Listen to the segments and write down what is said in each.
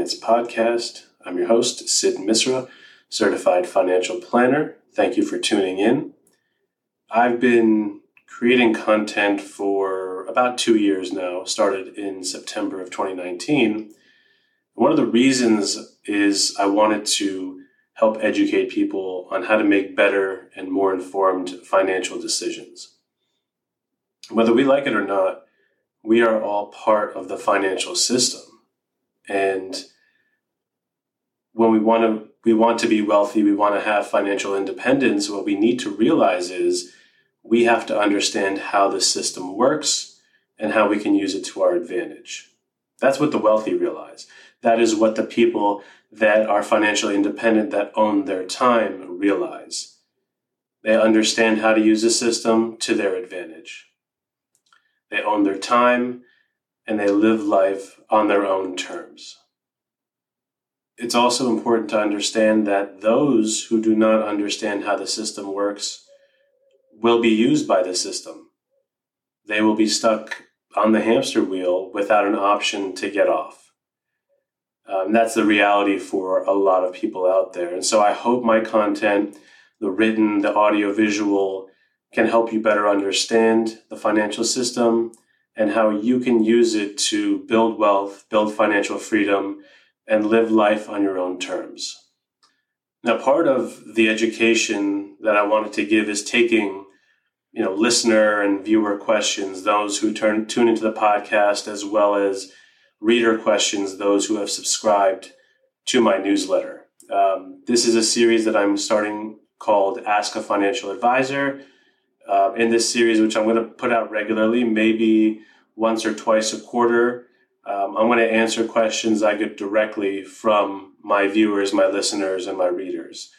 Finance Podcast. I'm your host, Sid Misra, certified financial planner. Thank you for tuning in. I've been creating content for about two years now, started in September of 2019. One of the reasons is I wanted to help educate people on how to make better and more informed financial decisions. Whether we like it or not, we are all part of the financial system. And when we want to we want to be wealthy, we want to have financial independence, what we need to realize is we have to understand how the system works and how we can use it to our advantage. That's what the wealthy realize. That is what the people that are financially independent that own their time realize. They understand how to use the system to their advantage. They own their time and they live life on their own terms. It's also important to understand that those who do not understand how the system works will be used by the system. They will be stuck on the hamster wheel without an option to get off. Um, that's the reality for a lot of people out there. And so I hope my content, the written, the audio, visual, can help you better understand the financial system and how you can use it to build wealth, build financial freedom, and live life on your own terms. Now, part of the education that I wanted to give is taking, you know, listener and viewer questions, those who turn tune into the podcast, as well as reader questions, those who have subscribed to my newsletter. Um, this is a series that I'm starting called Ask a Financial Advisor uh, in this series, which I'm going to put out regularly, maybe once or twice a quarter. Um, I'm going to answer questions I get directly from my viewers, my listeners, and my readers.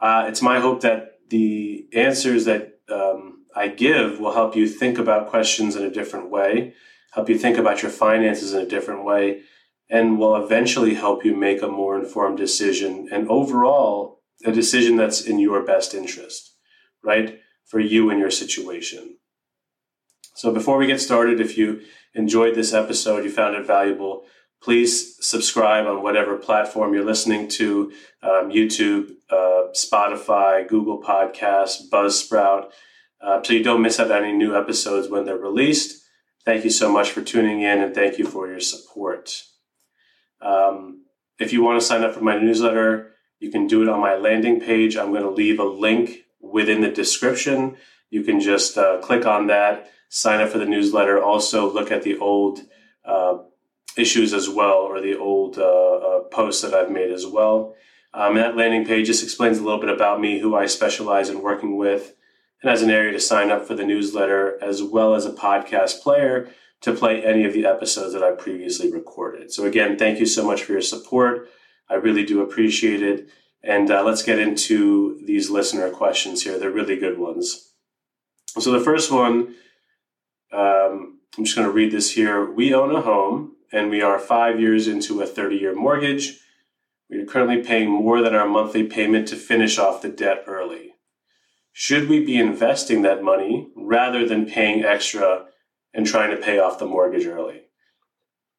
Uh, it's my hope that the answers that um, I give will help you think about questions in a different way, help you think about your finances in a different way, and will eventually help you make a more informed decision and overall a decision that's in your best interest, right? for you and your situation. So before we get started, if you enjoyed this episode, you found it valuable, please subscribe on whatever platform you're listening to um, YouTube, uh, Spotify, Google Podcasts, Buzzsprout, uh, so you don't miss out on any new episodes when they're released. Thank you so much for tuning in and thank you for your support. Um, if you want to sign up for my newsletter, you can do it on my landing page. I'm going to leave a link within the description. You can just uh, click on that, sign up for the newsletter. Also, look at the old uh, issues as well, or the old uh, uh posts that I've made as well. Um, that landing page just explains a little bit about me, who I specialize in working with, and as an area to sign up for the newsletter, as well as a podcast player to play any of the episodes that I previously recorded. So, again, thank you so much for your support. I really do appreciate it. And uh, let's get into these listener questions here. They're really good ones. So the first one, um, I'm just going to read this here. We own a home and we are five years into a 30 year mortgage. We are currently paying more than our monthly payment to finish off the debt early. Should we be investing that money rather than paying extra and trying to pay off the mortgage early?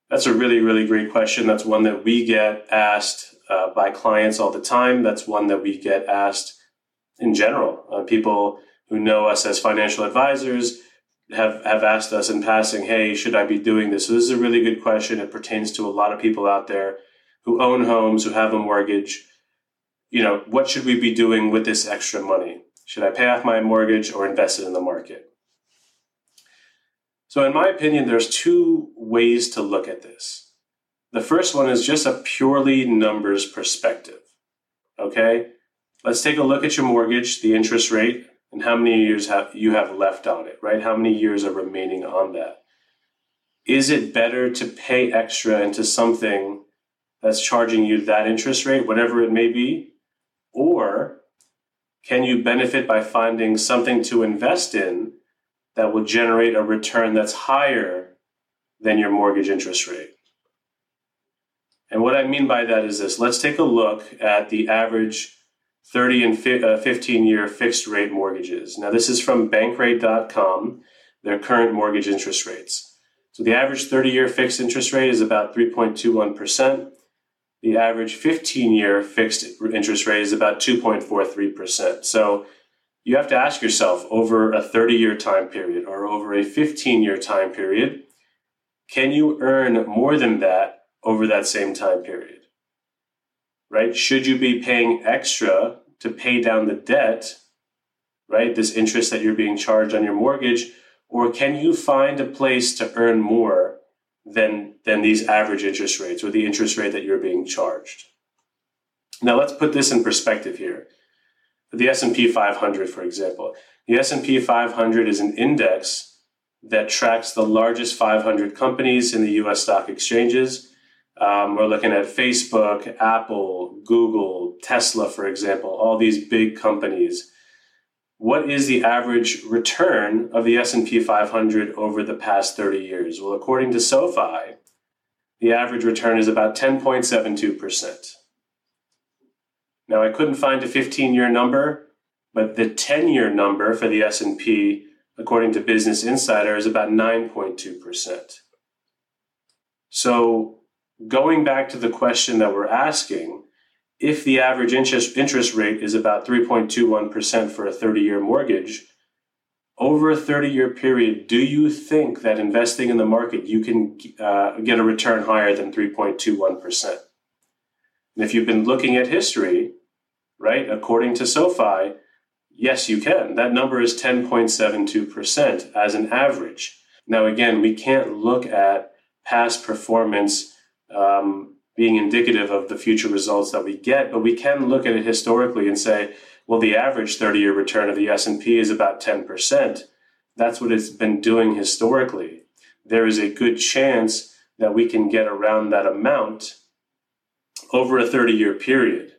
That's a really, really great question. That's one that we get asked uh, by clients all the time. That's one that we get asked in general. Uh, people who know us as financial advisors have, have asked us in passing, hey, should I be doing this? So this is a really good question. It pertains to a lot of people out there who own homes, who have a mortgage. You know, what should we be doing with this extra money? Should I pay off my mortgage or invest it in the market? So, in my opinion, there's two ways to look at this. The first one is just a purely numbers perspective. Okay? Let's take a look at your mortgage, the interest rate, and how many years have you have left on it, right? How many years are remaining on that? Is it better to pay extra into something that's charging you that interest rate, whatever it may be? Or can you benefit by finding something to invest in that will generate a return that's higher than your mortgage interest rate? And what I mean by that is this let's take a look at the average 30 and uh, 15 year fixed rate mortgages. Now, this is from bankrate.com, their current mortgage interest rates. So the average 30 year fixed interest rate is about 3.21%. The average 15 year fixed interest rate is about 2.43%. So you have to ask yourself over a 30 year time period or over a 15 year time period, can you earn more than that over that same time period? Right? Should you be paying extra to pay down the debt, right? This interest that you're being charged on your mortgage, or can you find a place to earn more than than these average interest rates or the interest rate that you're being charged? Now let's put this in perspective here. The S&P 500 for example. The S&P 500 is an index that tracks the largest 500 companies in the US stock exchanges. Um, we're looking at Facebook, Apple, Google, Tesla, for example, all these big companies. What is the average return of the S&P 500 over the past 30 years? Well, according to SoFi, the average return is about 10.72%. Now, I couldn't find a 15-year number, but the 10-year number for the S&P according to Business Insider, is about 9.2%. So, going back to the question that we're asking, if the average interest, interest rate is about 3.21% for a 30 year mortgage, over a 30 year period, do you think that investing in the market you can uh, get a return higher than 3.21%? And if you've been looking at history, right, according to SoFi, Yes, you can. That number is 10.72% as an average. Now, again, we can't look at past performance um, being indicative of the future results that we get, but we can look at it historically and say, well, the average 30-year return of the S&P is about 10%. That's what it's been doing historically. There is a good chance that we can get around that amount over a 30-year period.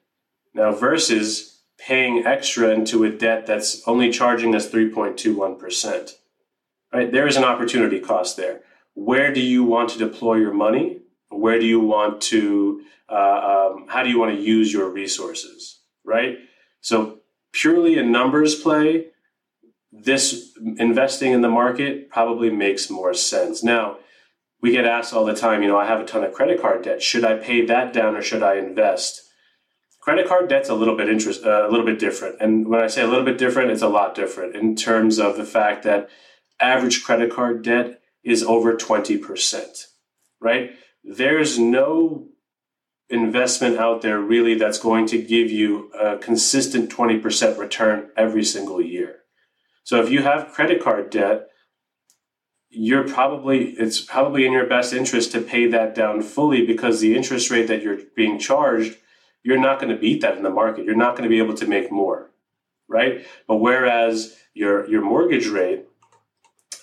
Now, versus paying extra into a debt that's only charging us 3.21%. Right? There is an opportunity cost there. Where do you want to deploy your money? Where do you want to, uh, um, how do you want to use your resources? Right? So, purely a numbers play, this investing in the market probably makes more sense. Now, we get asked all the time, you know, I have a ton of credit card debt. Should I pay that down or should I invest? Credit card debt's a little bit interest, uh, a little bit different, and when I say a little bit different, it's a lot different in terms of the fact that average credit card debt is over twenty percent. Right? There's no investment out there really that's going to give you a consistent 20% return every single year. So if you have credit card debt, you're probably it's probably in your best interest to pay that down fully because the interest rate that you're being charged you're not going to beat that in the market. You're not going to be able to make more, right? But whereas your your mortgage rate,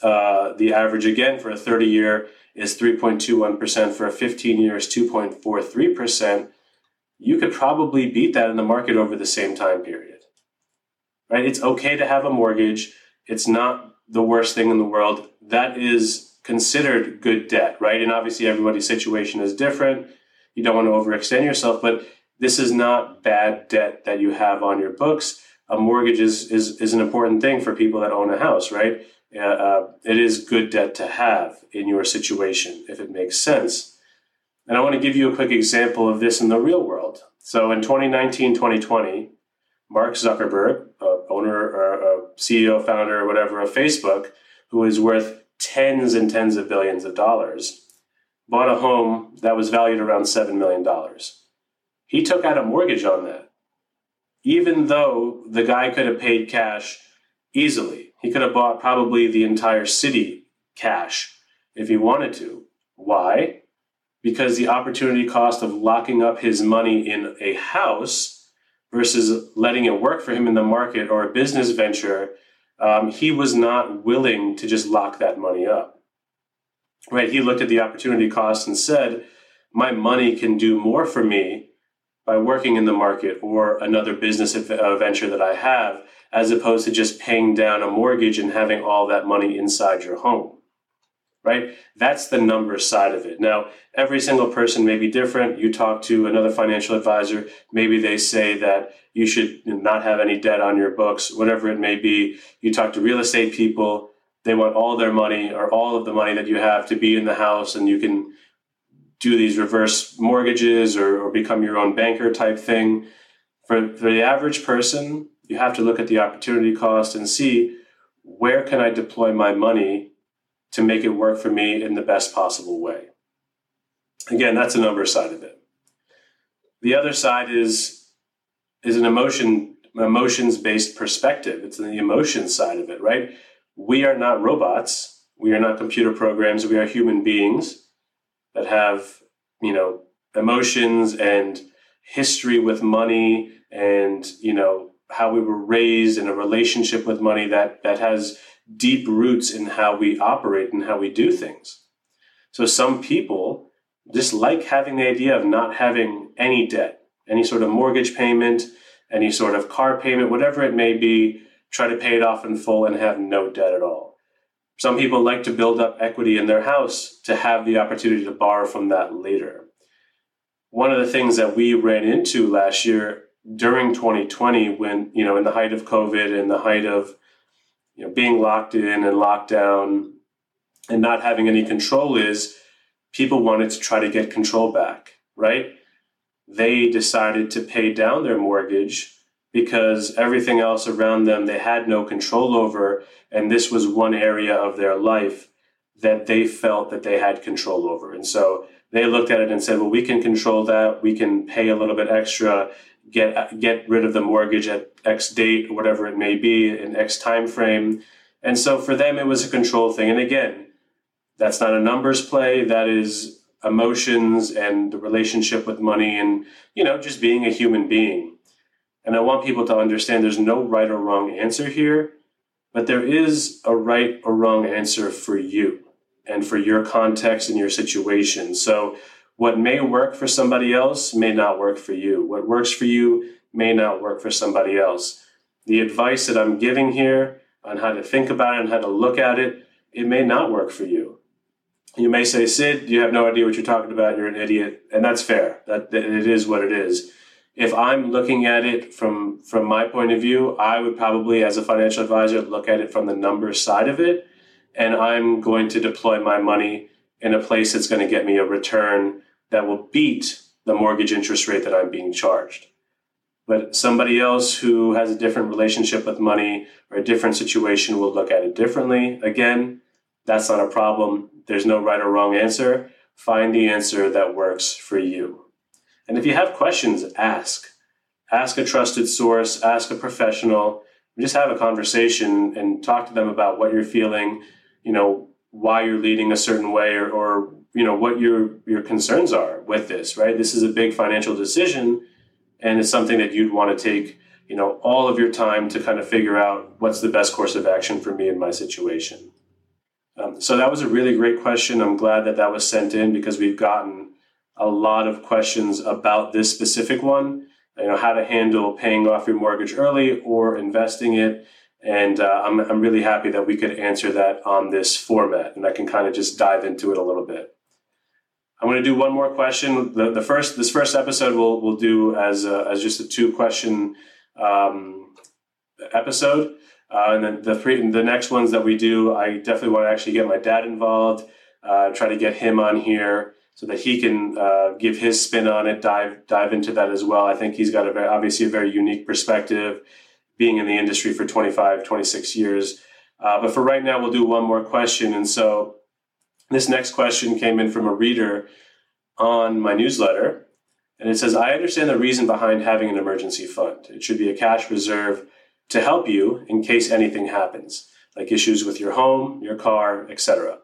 uh, the average again for a 30 year is 3.21%, for a 15 year is 2.43%, you could probably beat that in the market over the same time period. Right? It's okay to have a mortgage. It's not the worst thing in the world. That is considered good debt, right? And obviously everybody's situation is different. You don't want to overextend yourself, but this is not bad debt that you have on your books. A mortgage is, is, is an important thing for people that own a house, right? Uh, uh, it is good debt to have in your situation if it makes sense. And I want to give you a quick example of this in the real world. So in 2019, 2020, Mark Zuckerberg, uh, owner or CEO, founder, or whatever of Facebook, who is worth tens and tens of billions of dollars, bought a home that was valued around $7 million. He took out a mortgage on that. Even though the guy could have paid cash easily, he could have bought probably the entire city cash if he wanted to. Why? Because the opportunity cost of locking up his money in a house versus letting it work for him in the market or a business venture, um, he was not willing to just lock that money up. Right? He looked at the opportunity cost and said, My money can do more for me by working in the market or another business uh, venture that I have, as opposed to just paying down a mortgage and having all that money inside your home. Right? That's the number side of it. Now, every single person may be different. You talk to another financial advisor, maybe they say that you should not have any debt on your books, whatever it may be. You talk to real estate people, they want all their money or all of the money that you have to be in the house and you can do these reverse mortgages or, or become your own banker type thing. For, for the average person, you have to look at the opportunity cost and see where can I deploy my money to make it work for me in the best possible way. Again, that's the number side of it. The other side is is an emotion emotions based perspective. It's the emotion side of it, right? We are not robots. We are not computer programs. We are human beings that have, you know, emotions and history with money and, you know, how we were raised in a relationship with money that that has deep roots in how we operate and how we do things. So some people just like having the idea of not having any debt, any sort of mortgage payment, any sort of car payment, whatever it may be, try to pay it off in full and have no debt at all. Some people like to build up equity in their house to have the opportunity to borrow from that later. One of the things that we ran into last year during 2020 when, you know, in the height of COVID and the height of you know, being locked in and locked down and not having any control is people wanted to try to get control back, right? They decided to pay down their mortgage because everything else around them they had no control over. And this was one area of their life that they felt that they had control over. And so they looked at it and said, well, we can control that. We can pay a little bit extra get get rid of the mortgage at X date or whatever it may be in X time frame. And so for them, it was a control thing. And again, that's not a numbers play. That is emotions and the relationship with money and you know just being a human being. And I want people to understand there's no right or wrong answer here, but there is a right or wrong answer for you and for your context and your situation. So what may work for somebody else may not work for you. What works for you may not work for somebody else. The advice that I'm giving here on how to think about it and how to look at it, it may not work for you. You may say, Sid, you have no idea what you're talking about. You're an idiot. And that's fair. That, it is what it is. If I'm looking at it from, from my point of view, I would probably, as a financial advisor, look at it from the numbers side of it. And I'm going to deploy my money in a place that's going to get me a return that will beat the mortgage interest rate that I'm being charged. But somebody else who has a different relationship with money or a different situation will look at it differently. Again, that's not a problem. There's no right or wrong answer. Find the answer that works for you. And if you have questions, ask. Ask a trusted source, ask a professional, just have a conversation and talk to them about what you're feeling, you know, why you're leading a certain way or, or you know what your your concerns are with this right? This is a big financial decision and it's something that you'd want to take you know all of your time to kind of figure out what's the best course of action for me in my situation. Um, so that was a really great question. I'm glad that that was sent in because we've gotten a lot of questions about this specific one you know how to handle paying off your mortgage early or investing it and uh, I'm, I'm really happy that we could answer that on this format and i can kind of just dive into it a little bit I'm going to do one more question. The, the first this first episode we'll we'll do as a, as just a two question um, episode, uh, and then the three the next ones that we do, I definitely want to actually get my dad involved. Uh, try to get him on here so that he can uh, give his spin on it, dive dive into that as well. I think he's got a very obviously a very unique perspective, being in the industry for 25, 26 years. Uh, but for right now, we'll do one more question, and so this next question came in from a reader on my newsletter, and it says, I understand the reason behind having an emergency fund. It should be a cash reserve to help you in case anything happens, like issues with your home, your car, etc.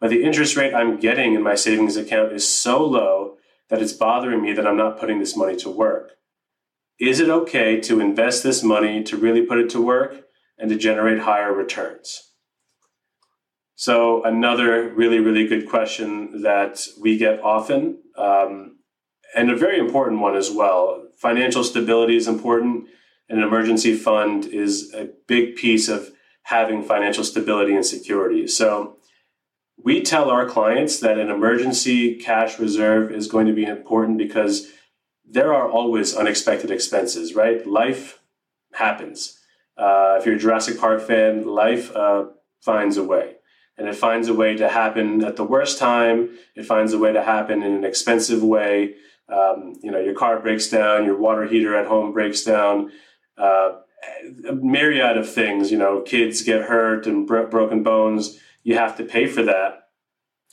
But the interest rate I'm getting in my savings account is so low that it's bothering me that I'm not putting this money to work. Is it okay to invest this money to really put it to work and to generate higher returns? So, another really, really good question that we get often, um, and a very important one as well. Financial stability is important, and an emergency fund is a big piece of having financial stability and security. So, we tell our clients that an emergency cash reserve is going to be important because there are always unexpected expenses, right? Life happens. Uh, if you're a Jurassic Park fan, life uh, finds a way. And it finds a way to happen at the worst time. It finds a way to happen in an expensive way. Um, you know, your car breaks down, your water heater at home breaks down. Uh, a myriad of things. You know, kids get hurt and bro- broken bones. You have to pay for that.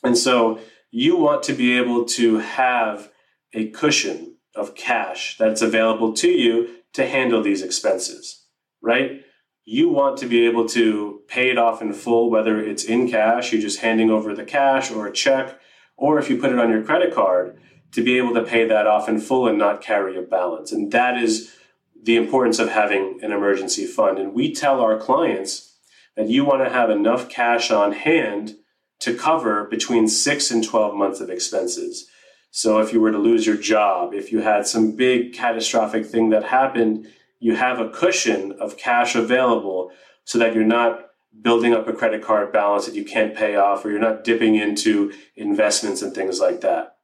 And so you want to be able to have a cushion of cash that's available to you to handle these expenses, right? You want to be able to pay it off in full, whether it's in cash, you're just handing over the cash or a check, or if you put it on your credit card, to be able to pay that off in full and not carry a balance. And that is the importance of having an emergency fund. And we tell our clients that you want to have enough cash on hand to cover between six and 12 months of expenses. So if you were to lose your job, if you had some big catastrophic thing that happened, you have a cushion of cash available so that you're not building up a credit card balance that you can't pay off or you're not dipping into investments and things like that.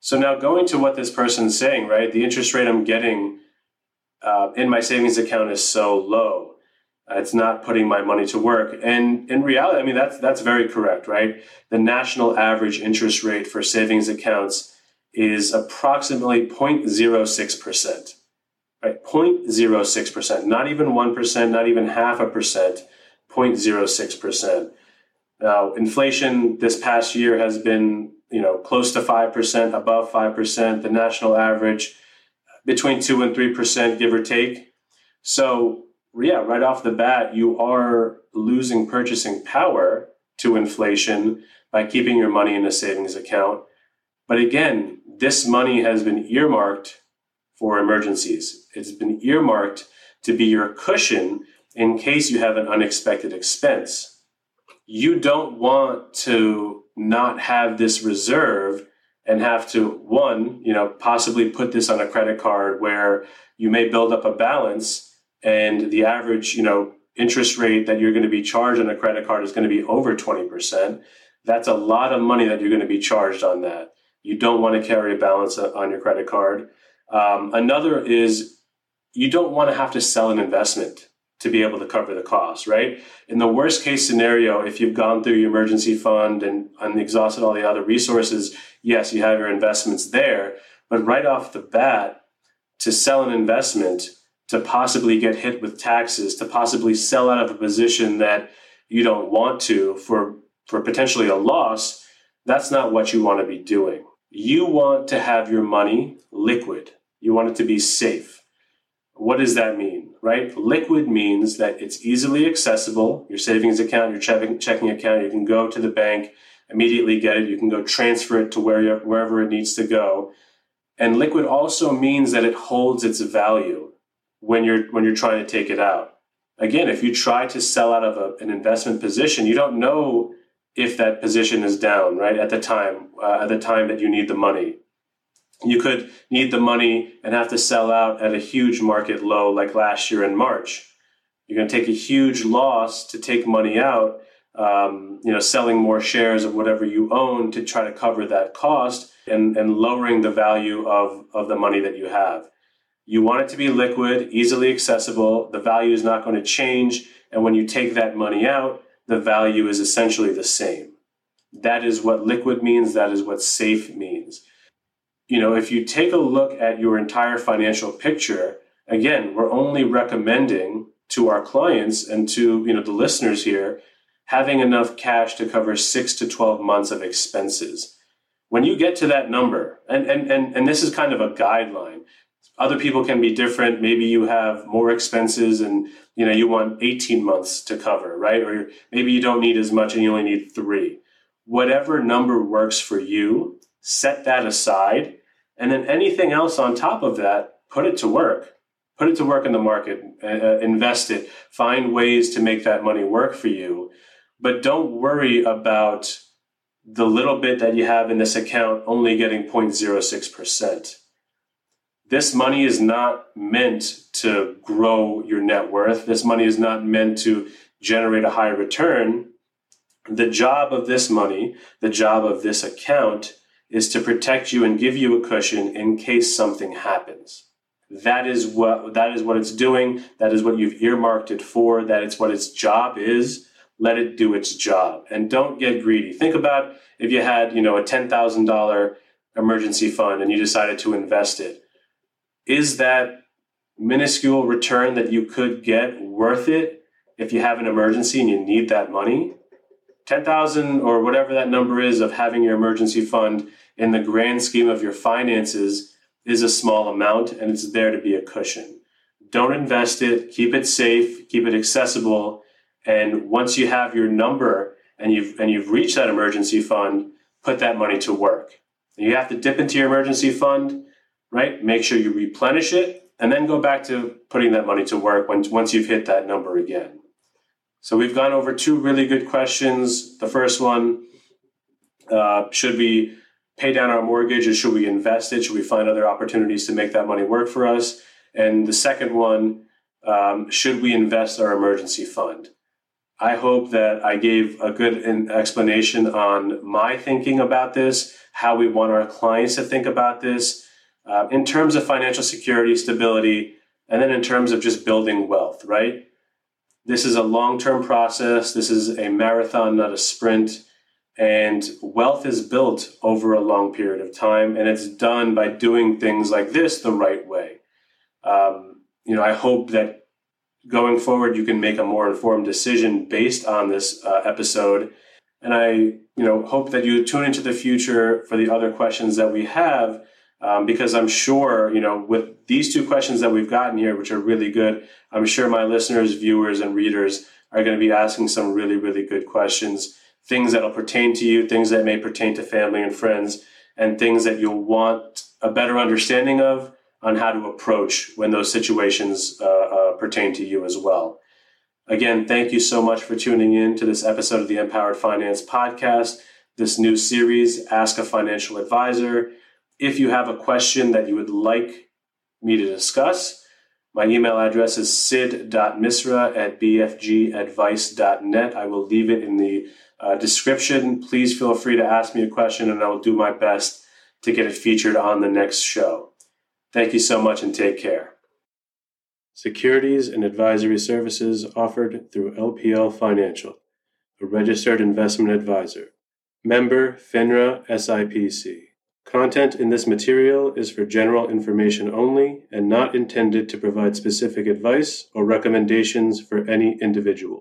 So now going to what this person's saying, right? The interest rate I'm getting uh, in my savings account is so low. Uh, it's not putting my money to work. And in reality, I mean, that's, that's very correct, right? The national average interest rate for savings accounts is approximately 0.06%, right? 0.06%, not even 1%, not even half a percent, 0.06%. Now, inflation this past year has been, you know, close to 5%, above 5%, the national average between 2 and 3%, give or take. So yeah, right off the bat, you are losing purchasing power to inflation by keeping your money in a savings account. But again, this money has been earmarked for emergencies. It's been earmarked to be your cushion in case you have an unexpected expense. You don't want to not have this reserve and have to one, you know, possibly put this on a credit card where you may build up a balance and the average, you know, interest rate that you're going to be charged on a credit card is going to be over 20%. That's a lot of money that you're going to be charged on that. You don't want to carry a balance on your credit card. Um, another is you don't want to have to sell an investment to be able to cover the cost, right? In the worst case scenario, if you've gone through your emergency fund and, and exhausted all the other resources, yes, you have your investments there. But right off the bat, to sell an investment, to possibly get hit with taxes, to possibly sell out of a position that you don't want to for, for potentially a loss, that's not what you want to be doing. You want to have your money liquid. You want it to be safe. What does that mean, right? Liquid means that it's easily accessible. Your savings account, your checking, account, you can go to the bank, immediately get it. You can go transfer it to where, wherever it needs to go. And liquid also means that it holds its value when you're when you're trying to take it out. Again, if you try to sell out of a, an investment position, you don't know if that position is down right at the time uh, at the time that you need the money. You could need the money and have to sell out at a huge market low, like last year in March. You're going to take a huge loss to take money out. Um, you know, selling more shares of whatever you own to try to cover that cost and, and lowering the value of, of the money that you have. You want it to be liquid, easily accessible. The value is not going to change. And when you take that money out, the value is essentially the same. That is what liquid means. That is what safe means. You know, if you take a look at your entire financial picture, again, we're only recommending to our clients and to, you know, the listeners here having enough cash to cover 6 to 12 months of expenses. When you get to that number, and and and, and this is kind of a guideline, other people can be different. Maybe you have more expenses and you know you want 18 months to cover right? Or maybe you don't need as much and you only need 3 whatever number works for you set that aside. And then anything else on top of that put it to work. Put it to work in the market uh, uh invest it. Find ways to make that money work for you. But don't worry about the little bit that you have in this account only getting 0.06% this money is not meant to grow your net worth. This money is not meant to generate a high return. The job of this money, the job of this account, is to protect you and give you a cushion in case something happens. That is what that is what it's doing. That is what you've earmarked it for. That is what its job is. let it do its job and don't get greedy. Think about if you had, you know, a $10,000 emergency fund and you decided to invest it. Is that minuscule return that you could get worth it if you have an emergency and you need that money? 10,000 or whatever that number is of having your emergency fund in the grand scheme of your finances is a small amount and it's there to be a cushion. Don't invest it, keep it safe, keep it accessible, and once you have your number and you've and you've reached that emergency fund, put that money to work. You have to dip into your emergency fund, right? Make sure you replenish it and then go back to putting that money to work once once you've hit that number again. So we've gone over two really good questions. The first one, uh, should we pay down our mortgage or should we invest it? Should we find other opportunities to make that money work for us? And the second one, um, should we invest our emergency fund? I hope that I gave a good explanation on my thinking about this, how we want our clients to think about this uh, in terms of financial security, stability, and then in terms of just building wealth, right? This is a long term process. This is a marathon, not a sprint. And wealth is built over a long period of time, and it's done by doing things like this the right way. Um, you know, I hope that going forward you can make a more informed decision based on this uh, episode. And I, you know, hope that you tune into the future for the other questions that we have um, because I'm sure, you know, with these two questions that we've gotten here, which are really good, I'm sure my listeners, viewers, and readers are going to be asking some really, really good questions, things that'll pertain to you, things that may pertain to family and friends, and things that you'll want a better understanding of on how to approach when those situations uh, uh, pertain to you as well. Again, thank you so much for tuning in to this episode of the MPowered Finance Podcast, this new series, Ask a Financial Advisor. If you have a question that you would like me to discuss, my email address is sid.misra at bfgadvice.net. I will leave it in the uh, description. Please feel free to ask me a question and I will do my best to get it featured on the next show. Thank you so much and take care. Securities and advisory services offered through LPL Financial, a registered investment advisor. Member FINRA SIPC. Content in this material is for general information only and not intended to provide specific advice or recommendations for any individual.